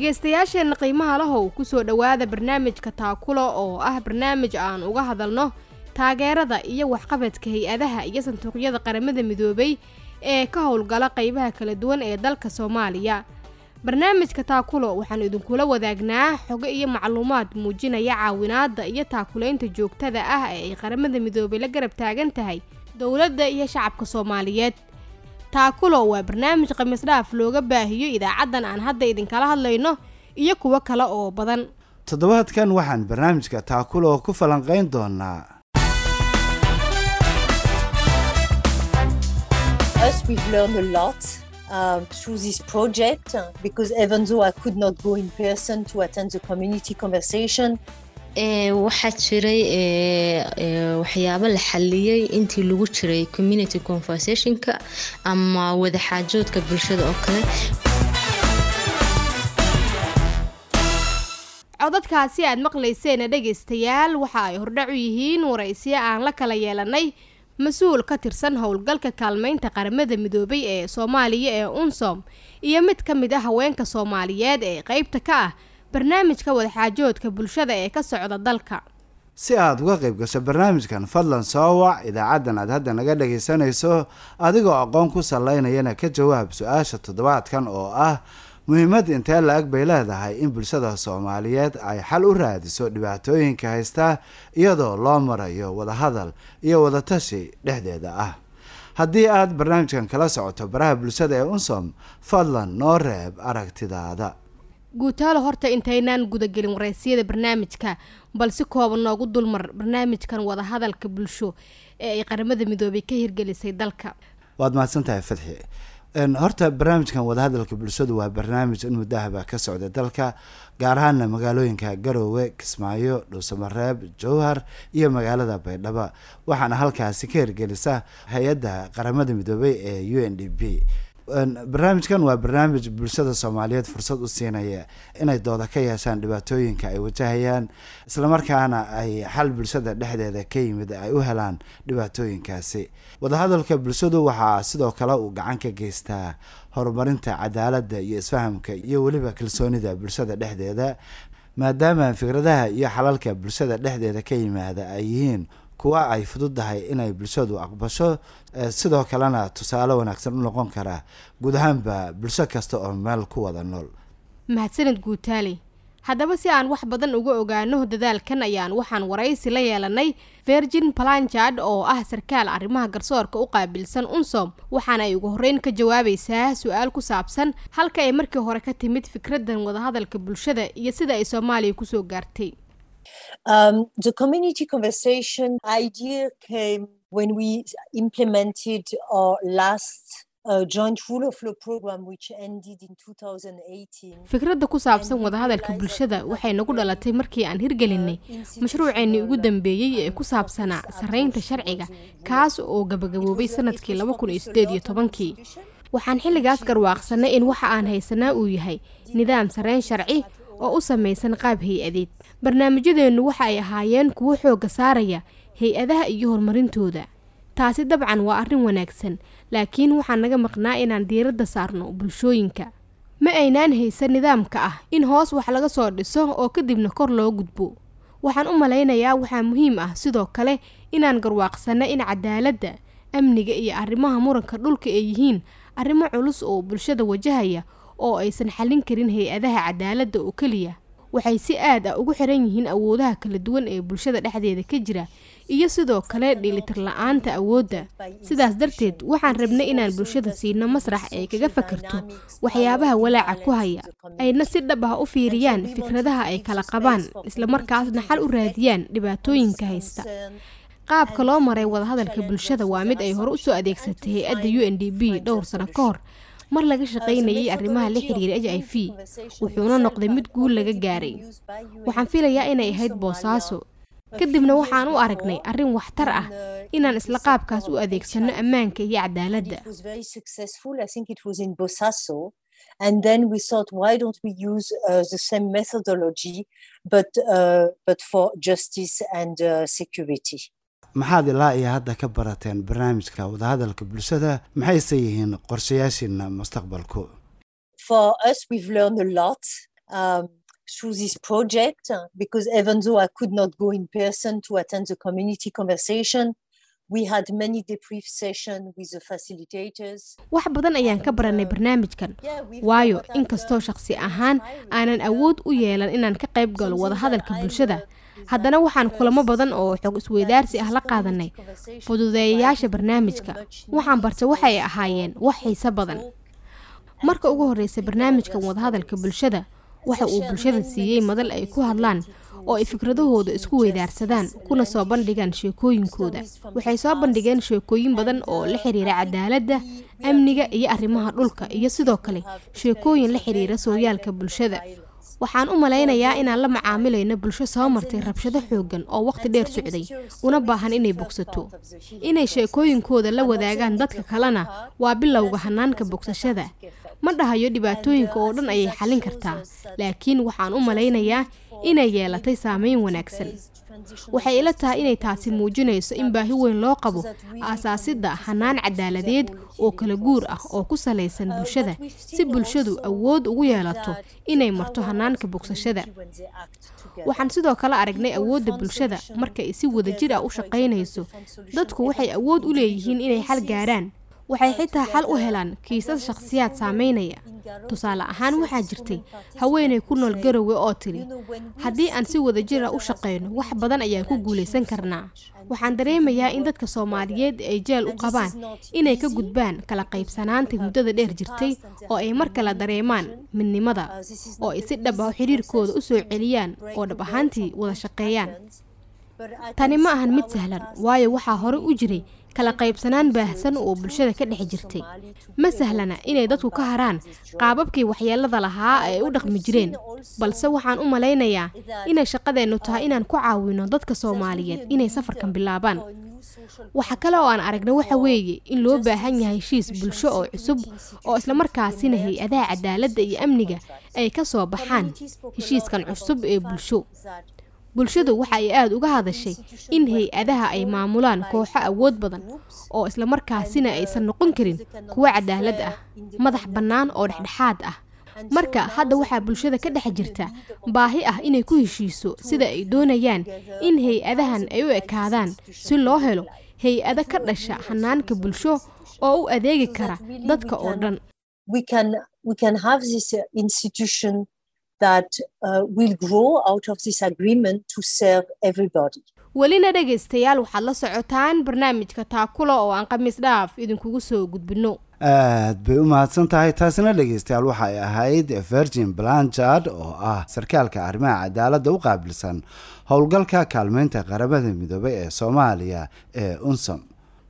dhegaystayaasheenna qiimaha lahow ku soo dhowaada barnaamijka taakulo oo ah barnaamij aan uga hadalno taageerada iyo waxqabadka hay'adaha iyo sanduuqyada qaramada midoobay ee ka howlgala qaybaha kala duwan ee dalka soomaaliya. Barnaamijka taakulo waxaan idinkula wadaagnaa xogo iyo macluumaad muujinaya caawinaadda iyo taakulaynta joogtada ah ee ay qaramada midoobay la garab taagan tahay dowladda iyo shacabka soomaaliyeed taakulo waa barnaamij khamiisdhaaf looga baahiyo idaacaddan aan hadda idinkala hadlayno iyo kuwo kale oo badan. Toddobaadkan waxaan barnaamijka taakulo ku falanqayn doonaa. Um, through this project uh, because even though I could not go in person to attend the community conversation, waxaa jiray waxyaabo la xaliyey intii lagu jiray community conversationka ama wadaxaajoodka bulshada oo kale. Codadkaasi aad maqlayseena dhegaystayaal waxa ay hordhac u yihiin waraysiyo aan la kala yeelanay mas'uul ka tirsan howlgalka kaalmeynta qaramada midoobay ee soomaaliya ee unsom iyo mid ka mid ah haweenka soomaaliyeed ee qeybta ka ah barnaamijka wadaxaajoodka bulshada ee ka socda dalka. Si aad uga qayb gasho barnaamijkan fadlan soo wac idaacaddan aad hadda naga dhagaysanayso adigoo aqoon ku salaynayana ka jawaab su'aasha toddobaadkan oo ah muhiimad intee la-ag bay leedahay in bulshada soomaaliyeed ay xal u raadiso dhibaatooyinka haysta iyadoo loo marayo wadahadal iyo wadatashi dhexdeeda ah? Haddii aad barnaamijkan kala socoto baraha bulshada ee unsom fadlan noo reeb aragtidaada guutaalo horta intaynaan gudagelin waraysiyada barnaamijka bal si kooban noogu dulmar barnaamijkan wadahadalka bulsho ee ay qaramada midoobay ka hirgelisay dalka. Waad mahadsantahay fadxi. Horta barnaamijkan wadahadalka bulshadu waa barnaamij in muddahaba ka socda dalka gaar ahaana magaalooyinka garoowe kismaayo dhuusamareeb jowhar iyo magaalada baydhabo waxaana halkaasi ka hirgelisa hay'adda qaramada midoobay ee u n d b barnaamijkan waa barnaamij bulshada soomaaliyeed fursad u siinaya inay dooda ka yeeshaan dhibaatooyinka ay wajahayaan islamarkaana ay xal bulshada dhexdeeda ka yimid ay u helaan dhibaatooyinkaasi. Wadahadalka bulshadu waxaa sidoo kale uu gacan ka geystaa horumarinta cadaaladda iyo isfahamka iyo weliba kalsoonida bulshada dhexdeeda maadaama fikradaha iyo xalalka bulshada dhexdeeda ka yimaada ay yihiin kuwa ay fududahay inay bulshadu aqbasho sidoo kalena tusaale wanaagsan u noqon kara guud ahaanba bulsho kasta oo meel ku wada nool. Mahadsanid guutaale haddaba si aan wax badan uga ogaano dadaalkan ayaan waxaan waraysi la yeelanay virgin planchard oo ah sarkaal arrimaha garsoorka u qaabilsan unsom waxaana ay ugu horreyn ka jawaabaysaa su'aal ku saabsan halka ay markii hore ka timid fikraddan wadahadalka bulshada iyo sida ay soomaaliya ku soo gaartay Um, the community conversation idea came when we implemented our last uh, joint rule of law program, which ended in 2018. fikradda ku saabsan wadahadalka bulshada waxay nagu dhalatay markii aan hirgelinay mashruuceennii ugu dambeeyey ee ku saabsanaa sarreynta sharciga kaas oo gabagaboobay sannadkii iyo tobankii waxaan xilligaas garwaaqsanay in waxa aan haysanaa uu yahay nidaam sarreyn sharci oo u samaysan qaab hay'adeed. Barnaamijyadeennu waxa ay ahaayeen kuwo xoogga saaraya hay'adaha iyo horumarintooda. Taasi dabcan waa arrin wanaagsan laakiin waxaa naga maqnaa inaan diiradda saarno bulshooyinka. Ma aynaan haysan nidaamka ah in hoos wax laga soo dhiso oo kadibna kor loo gudbo. Waxaan u malaynayaa waxaa muhiim ah sidoo kale inaan garwaaqsanno in cadaaladda amniga iyo arrimaha muranka dhulka ay yihiin arrimo culus oo bulshada wajahaya oo aysan xallin karin hay'adaha cadaaladda oo keliya. Waxay si aad ah ugu xiran yihiin awoodaha kala duwan ee bulshada dhexdeeda ka jira iyo sidoo kale dheelitir la'aanta awoodda sidaas darteed waxaan rabnay inaan bulshada siino masrax ay kaga fakarto waxyaabaha walaaca ku haya ayna si dhab ah u fiiriyaan fikradaha ay kala qabaan islamarkaasna xal u raadiyaan dhibaatooyinka haysta. Qaabka loo maray wadahadalka bulshada waa mid ay hore u soo adeegsatay hay'adda u n d b dhowr sano ka hor mar laga shaqaynayay arrimaha la xiriira h i v wuxuuna noqday mid guul laga gaaray. waxaan filayaa inay ahayd boosaaso. kadibna waxaan u aragnay arrin waxtar ah inaan isla qaabkaas u adeegsano ammaanka iyo cadaaladda And then we thought, why don't we use uh, the same methodology, but, uh, but for justice and uh, security? Maxaad ilaa iyo hadda ka barateen barnaamijka wadahadalka bulshada maxayse yihiin qorshayaashiina mustaqbalku um, through this project uh, because even though I could not go in person to attend the community conversation, we had many debrief sessions with the facilitators. wax badan ayaan ka baranay barnaamijkan. waayo inkastoo shaqsi ahaan aanan awood u yeelan inaan ka qayb galo wadahadalka bulshada. haddana waxaan kulamo badan oo xog isweydaarsi ah la qaadanay. fududeeyayaasha barnaamijka. waxaan bartay waxay ahaayeen wax xiise badan. marka ugu horreysay barnaamijkan wadahadalka bulshada waxa uu bulshada siiyey madal ay ku hadlaan oo ay fikradahooda isku weydaarsadaan kuna soo bandhigaan sheekooyinkooda. Waxay soo bandhigeen sheekooyin badan oo la xiriira cadaaladda amniga iyo arrimaha dhulka iyo sidoo kale sheekooyin la xiriira sooyaalka bulshada. Waxaan u malaynayaa inaan la macaamilayno bulsho soo martay rabshado xooggan oo waqti dheer socday una baahan inay bogsato. Inay sheekooyinkooda la wadaagaan dadka kalena waa bilowga hanaanka bogsashada ma dhahayo dhibaatooyinka oo dhan ayay xallin kartaa laakiin waxaan u malaynayaa inay yeelatay saameyn wanaagsan. Waxay ila tahay inay taasi muujinayso in baahi weyn loo qabo aasaasidda hanaan cadaaladeed oo kala guur ah oo ku salaysan bulshada si bulshadu awood ugu yeelato inay marto hanaanka bogsashada. Waxaan sidoo kale aragnay awoodda bulshada marka ay si wadajir ah u shaqaynayso. Dadku waxay awood u leeyihiin inay xal gaaraan waxay xitaa xal u helaan kiisas shakhsiyaad saameynaya. Tusaale ahaan waxaa jirtay haweenay ku nool garowe oo tiri haddii aan si wadajira u shaqayno wax badan ayaan ku guulaysan karnaa. Waxaan dareemayaa in dadka soomaaliyeed ay jeel u qabaan inay ka gudbaan kala qaybsanaanta muddada dheer jirtay oo ay mar kale dareemaan midnimada oo ay si dhab ah xiriirkooda u soo celiyaan oo dhab ahaantii wada shaqeeyaan tani ma ahan mid sahlan waayo waxaa hore u jiray kala qaybsanaan baahsan oo bulshada ka dhex jirtay. Ma sahlana inay dadku ka haraan qaababkii waxyeelada lahaa ay u dhaqmi jireen balse waxaan u malaynayaa inay shaqadeennu tahay inaan ku caawino dadka soomaaliyeed inay safarkan bilaabaan. Waxa kale oo aan aragna waxa weeye in loo baahan yahay heshiis bulsho oo cusub oo islamarkaasina hay'adaha cadaaladda iyo amniga ay ka soo baxaan heshiiskan cusub ee bulsho bulshadu waxa ay aada uga hadashay in hay'adaha ay maamulaan kooxo awood badan oo islamarkaasina aysan noqon karin kuwo cadaalad ah madax bannaan oo dhexdhexaad ah. Marka hadda waxaa bulshada ka dhex jirta baahi ah inay ku heshiiso sida ay doonayaan in hay'adahan ay u ekaadaan si loo helo hay'ado ka dhasha hanaanka bulsho oo u adeegi kara dadka oo dhan that uh, will grow out of this agreement to serve everybody. welina dhegaystayaal waxaad la socotaan barnaamijka taakula oo aan khamiis dhaaf idinkugu soo gudbino aad bay u mahadsan tahay taasina dhegaystayaal waxa ay ahayd virgin blanchard oo ah sarkaalka arrimaha cadaaladda u qaabilsan howlgalka kaalmeynta qaramada midoobay ee soomaaliya ee unsom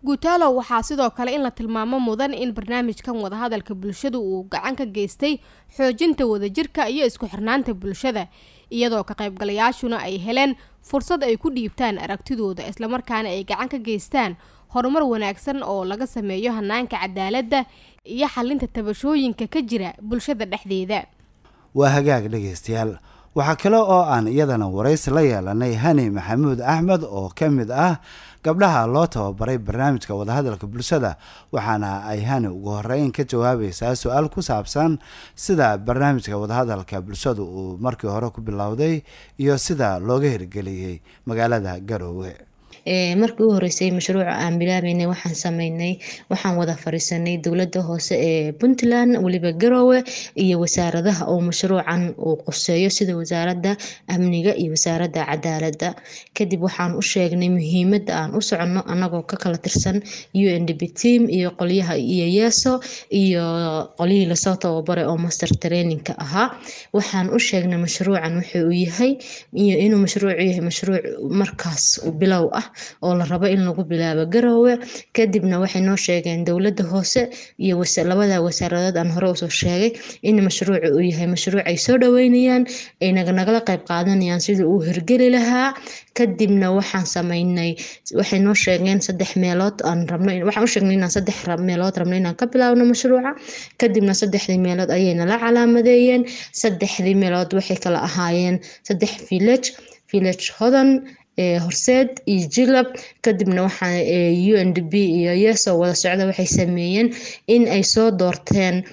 guutaalow waxaa sidoo kale in la tilmaamo mudan in barnaamijkan wadahadalka bulshadu uu gacan ka geystay xoojinta wadajirka iyo isku xirnaanta bulshada iyadoo ka qaybgalayaashuna ay heleen fursad ay ku dhiibtaan aragtidooda islamarkaana ay gacan ka geystaan horumar wanaagsan oo laga sameeyo hanaanka cadaaladda iyo xalinta tabashooyinka ka jira bulshada dhexdeeda. Waa hagaag dhegaystayaal waxaa kale oo aan iyadana waraysi la yeelanay hani maxamuud axmed oo ka mid ah gabdhaha loo tababaray barnaamijka wadahadalka bulshada waxaana ay hani ugu horeyn ka jawaabaysaa su'aal ku saabsan sida barnaamijka wadahadalka bulshada uu markii hore ku bilowday iyo sida looga hirgeliyey magaalada garoowe markii u horeysay mashruuca aan bilaabeynay waxaan sameynay waxaan wada fariisanay dowladda hoose ee puntland weliba garoowe iyo wasaaradaha oo mashruucan uu qoseeyo sida wasaarada amniga iyo wasaarada cadaalada kadib waxaan u sheegnay muhiimada aan u soconno anagoo ka kala tirsan u n d team iyo qolyaha iyo iyo qolyihii la soo tababaray oo master trainingka ahaa. Waxaan u sheegnay mashruucan wuxuu yahay iyo inuu mashruuc yahay mashruuc markaas bilow ah oo la rabo in lagu bilaabo garoowe. Kadibna waxay noo sheegeen dowladda hoose iyo labada wasaaradood aan hore u soo sheegay in mashruucu uu yahay mashruuc ay soo dhaweynayaan ay nagala qayb qaadanayaan sidii uu hirgeli lahaa. Kadibna waxaan sameynay waxay noo sheegeen saddex meelood aan rabno waxaan u sheegnay inaan saddex meelood rabno inaan ka bilaabno mashruuca. Kadibna saddexdii meelood ayayna la calaamadeeyeen saddexdii meelood waxay kala ahaayeen saddex village village hodan horseed iyo jilab kadibna waxaa u n d b iyo yeso wada socda waxay sameeyeen in ay soo doorteen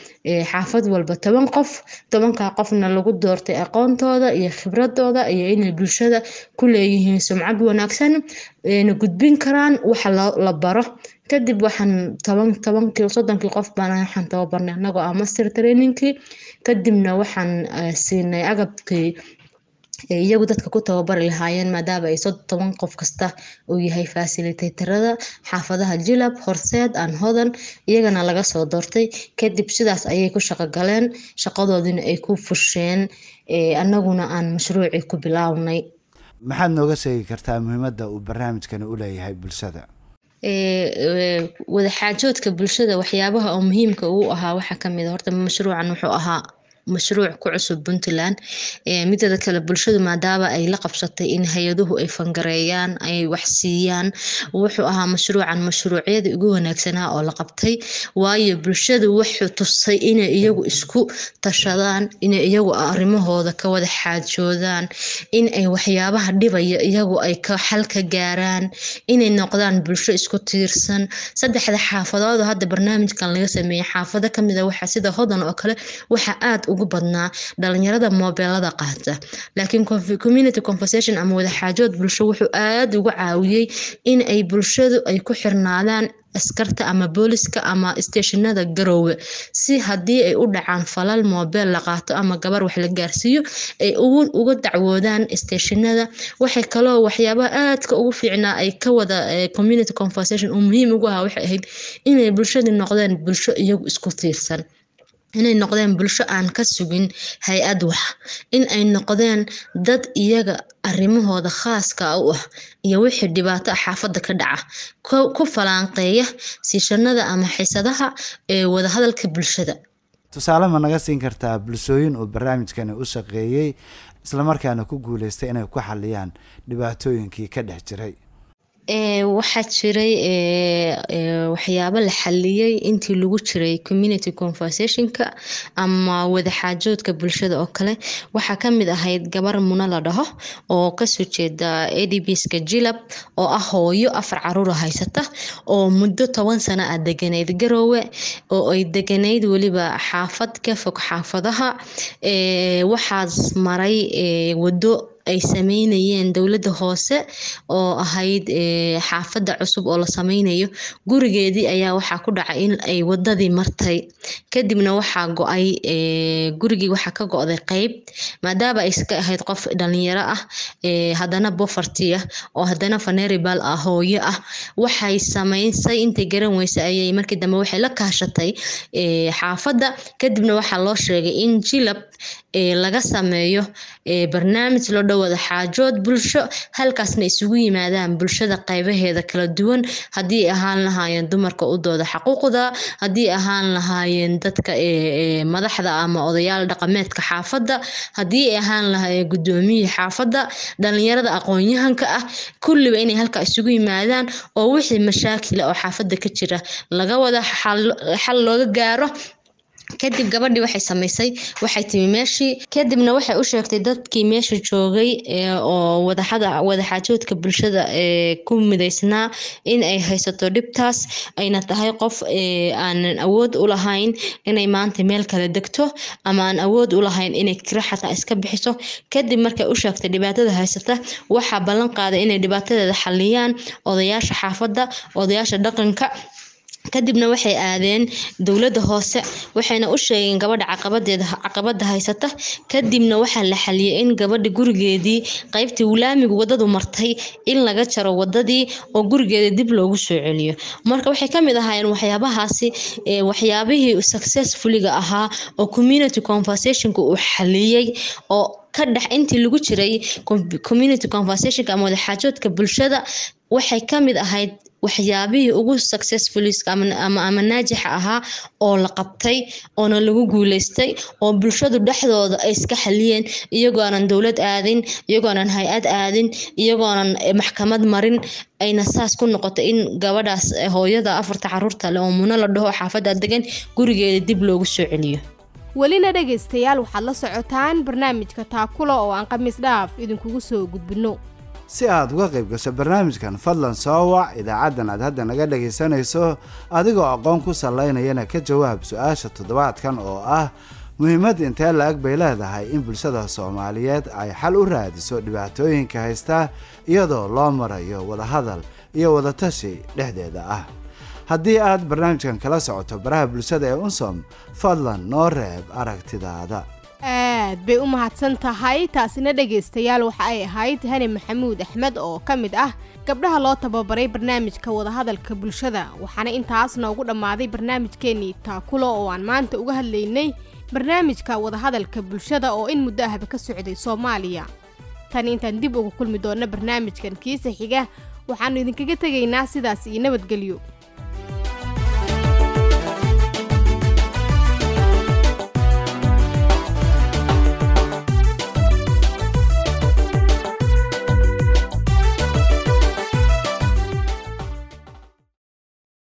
xaafad walba toban qof. Tobankaa qofna lagu doortay aqoontooda iyo khibradooda iyo inay bulshada ku leeyihiin sumcad wanaagsan na gudbin karaan waxa la baro. Kadib waxaan toban tobankii soddonkii qof baan waxaan tababarnay anagoo ah master trainingkii. Kadibna waxaan siinay agabkii iyagu dadka ku tababari lahaayeen maadaama ay sod toban qof kasta uu yahay fasilitatorada xaafadaha jilab horseed aan hodan iyagana laga soo doortay. Kadib sidaas ayay ku shaqo galeen shaqadoodina ay ku fusheen annaguna aan mashruucii ku bilaawnay maxaad nooga sheegi kartaa muhiimadda uu barnaamijkani u leeyahay bulshada? Wadaxaajoodka bulshada waxyaabaha oo muhiimka uu ahaa waxaa ka mid horta mashruucan wuxuu ahaa mashruuc ku cusub puntland. Midada kale bulshadu maadaama ay la qabsatay in hay'aduhu ay fangareeyaan ay wax siiyaan wuxuu ahaa mashruucan mashruucyada ugu wanaagsanaa oo la qabtay. Waayo bulshadu wuxuu tusay inay iyagu isku tashadaan inay iyagu arrimahooda ka wada xaajoodaan in ay waxyaabaha dhibaya iyagu ay ka xal ka gaaraan inay noqdaan bulsho isku tiirsan. Saddexda xaafadood hadda barnaamijkan laga sameeyey xaafado ka mid a waxa sida hodan oo kale waxa aad ugu badnaa dhalinyarada moobeelada qaata. Laakiin community conversation ama wadaxaajood bulsho wuxuu aad uga caawiyey in ay bulshadu ay ku xirnaadaan askarta ama booliska ama isteeshinada garoowe. Si haddii ay u dhacaan falal moobeel la qaato ama gabar wax la gaarsiiyo ay uga dacwoodaan isteeshinada. Waxay kaloo waxyaabaha aadka ugu fiicnaa ay ka wada community conversation uu muhiim ugu ahaa waxay ahayd inay bulshadii noqdeen bulsho iyagu isku tiirsan inay noqdeen bulsho aan ka sugin hay'ad wax. In ay noqdeen dad iyaga arrimahooda khaaska u ah iyo wixii dhibaato ah xaafadda ka dhaca. Ku falaanqeeya siishanada ama xisadaha ee wadahadalka bulshada. Tusaale ma naga siin kartaa bulshooyin uu barnaamijkani u shaqeeyey islamarkaana ku guuleystay inay ku xaliyaan dhibaatooyinkii ka dhex jiray waxaa jiray waxyaabo la xaliyey intii lagu jiray community conversationka ama wadaxaajoodka bulshada oo kale. Waxaa ka mid ahayd gabar muna la dhaho oo ka soo jeeda adbska jilab oo ah hooyo afar caruura haysata oo muddo toban sano ah deganayd garoowe oo ay deganayd weliba xaafad ka fog xaafadaha. Waxaas maray wado ay sameynayeen dowladda hoose oo ahayd xaafadda cusub oo la sameynayo. Gurigeedii ayaa waxaa ku dhacay in ay wadadii martay. Kadibna waxaa go'ay gurigii waxaa ka go-day qeyb maadaama ay iska ahayd qof dhalinyaro ah haddana bofarty ah oo haddana faneribal ah hooyo ah. Waxay sameysay intay garan weysa ayay markii dambe waxay la kaashatay xaafadda. Kadibna waxaa loo sheegay in jilab laga sameeyo barnaamij loo dhowada xaajood bulsho halkaasna isugu yimaadaan bulshada qaybaheeda kala duwan. Haddii ahaan lahaayeen dumarka u dooda xaquuqda haddii ahaan lahaayeen dadka madaxda ama odayaal dhaqameedka xaafadda haddii ahaan lahaayeen guddoomiyihii xaafadda dhalinyarada aqoon-yahanka ah kulliba inay halkaa isugu yimaadaan oo wixii mashaakila oo xaafadda ka jira laga wada xal looga gaaro kadib gabadhii waxay samaysay waxay timi meeshii kadibna waxay u sheegtay dadkii meesha joogay oo wadaxaajoodka bulshada ku midaysnaa in ay haysato dhibtaas ayna tahay qof aanan awood u lahayn inay maanta meel kale degto ama aan awood u lahayn inay kira xataa iska bixiso. Kadib markay u sheegtay dhibaatada haysata waxaa ballan qaaday inay dhibaatadeeda xaliyaan odayaasha xaafadda odayaasha dhaqanka kadibna waxay aadeen dowladda hoose waxayna u sheegeen gabadha caqabada haysata. Kadibna waxaa la xaliyay in gabadha gurigeedii qaybtii wulaamigu wadadu martay in laga jaro wadadii oo gurigeeda dib loogu soo celiyo. Marka waxay ka mid ahaayeen waxyaabahaasi waxyaabihii successfuliga ahaa oo community conversationka uu xaliyey oo ka dhex intii lagu jiray community conversationka ama wadaxaajoodka bulshada waxay ka mid ahayd waxyaabihii ugu successfuliska ama naajixa ahaa oo la qabtay oona lagu guuleystay oo bulshadu dhexdooda ay iska xaliyeen iyagoonan dowlad aadin iyagoonan hay'ad aadin iyagoonan maxkamad marin ayna saas ku noqotay in gabadhaas hooyada afarta carruurta le oo muno la dhaho xaafadda degan gurigeeda dib loogu soo celiyo. Welina dhegaystayaal waxaad la socotaan barnaamijka taakula oo aan khamiis dhaaf idinkugu soo gudbinno si aad uga qayb gasho barnaamijkan fadlan soo wac idaacaddan aad hadda naga dhagaysanayso adigoo aqoon ku sallaynayana ka jawaab su'aasha toddobaadkan oo ah muhiimad intee la-eg bay leedahay in bulshada soomaaliyeed ay xal u raadiso dhibaatooyinka haysta iyadoo loo marayo wadahadal iyo wadatashi dhexdeeda ah? Haddii aad barnaamijkan kala socoto baraha bulshada ee unsom fadlan noo reeb aragtidaada aad bay u mahadsan tahay taasina dhegaystayaal waxa ay ahayd hani maxamuud axmed oo ka mid ah gabdhaha loo tababaray barnaamijka wadahadalka bulshada. Waxaana intaas noogu dhammaaday barnaamijkeennii taakulo oo aan maanta uga hadlaynay barnaamijka wadahadalka bulshada oo in muddo ahba ka socday soomaaliya. Tan intaan dib uga kulmi doonno barnaamijkan kiisa xiga waxaannu idinkaga tegaynaa sidaas iyo nabadgelyo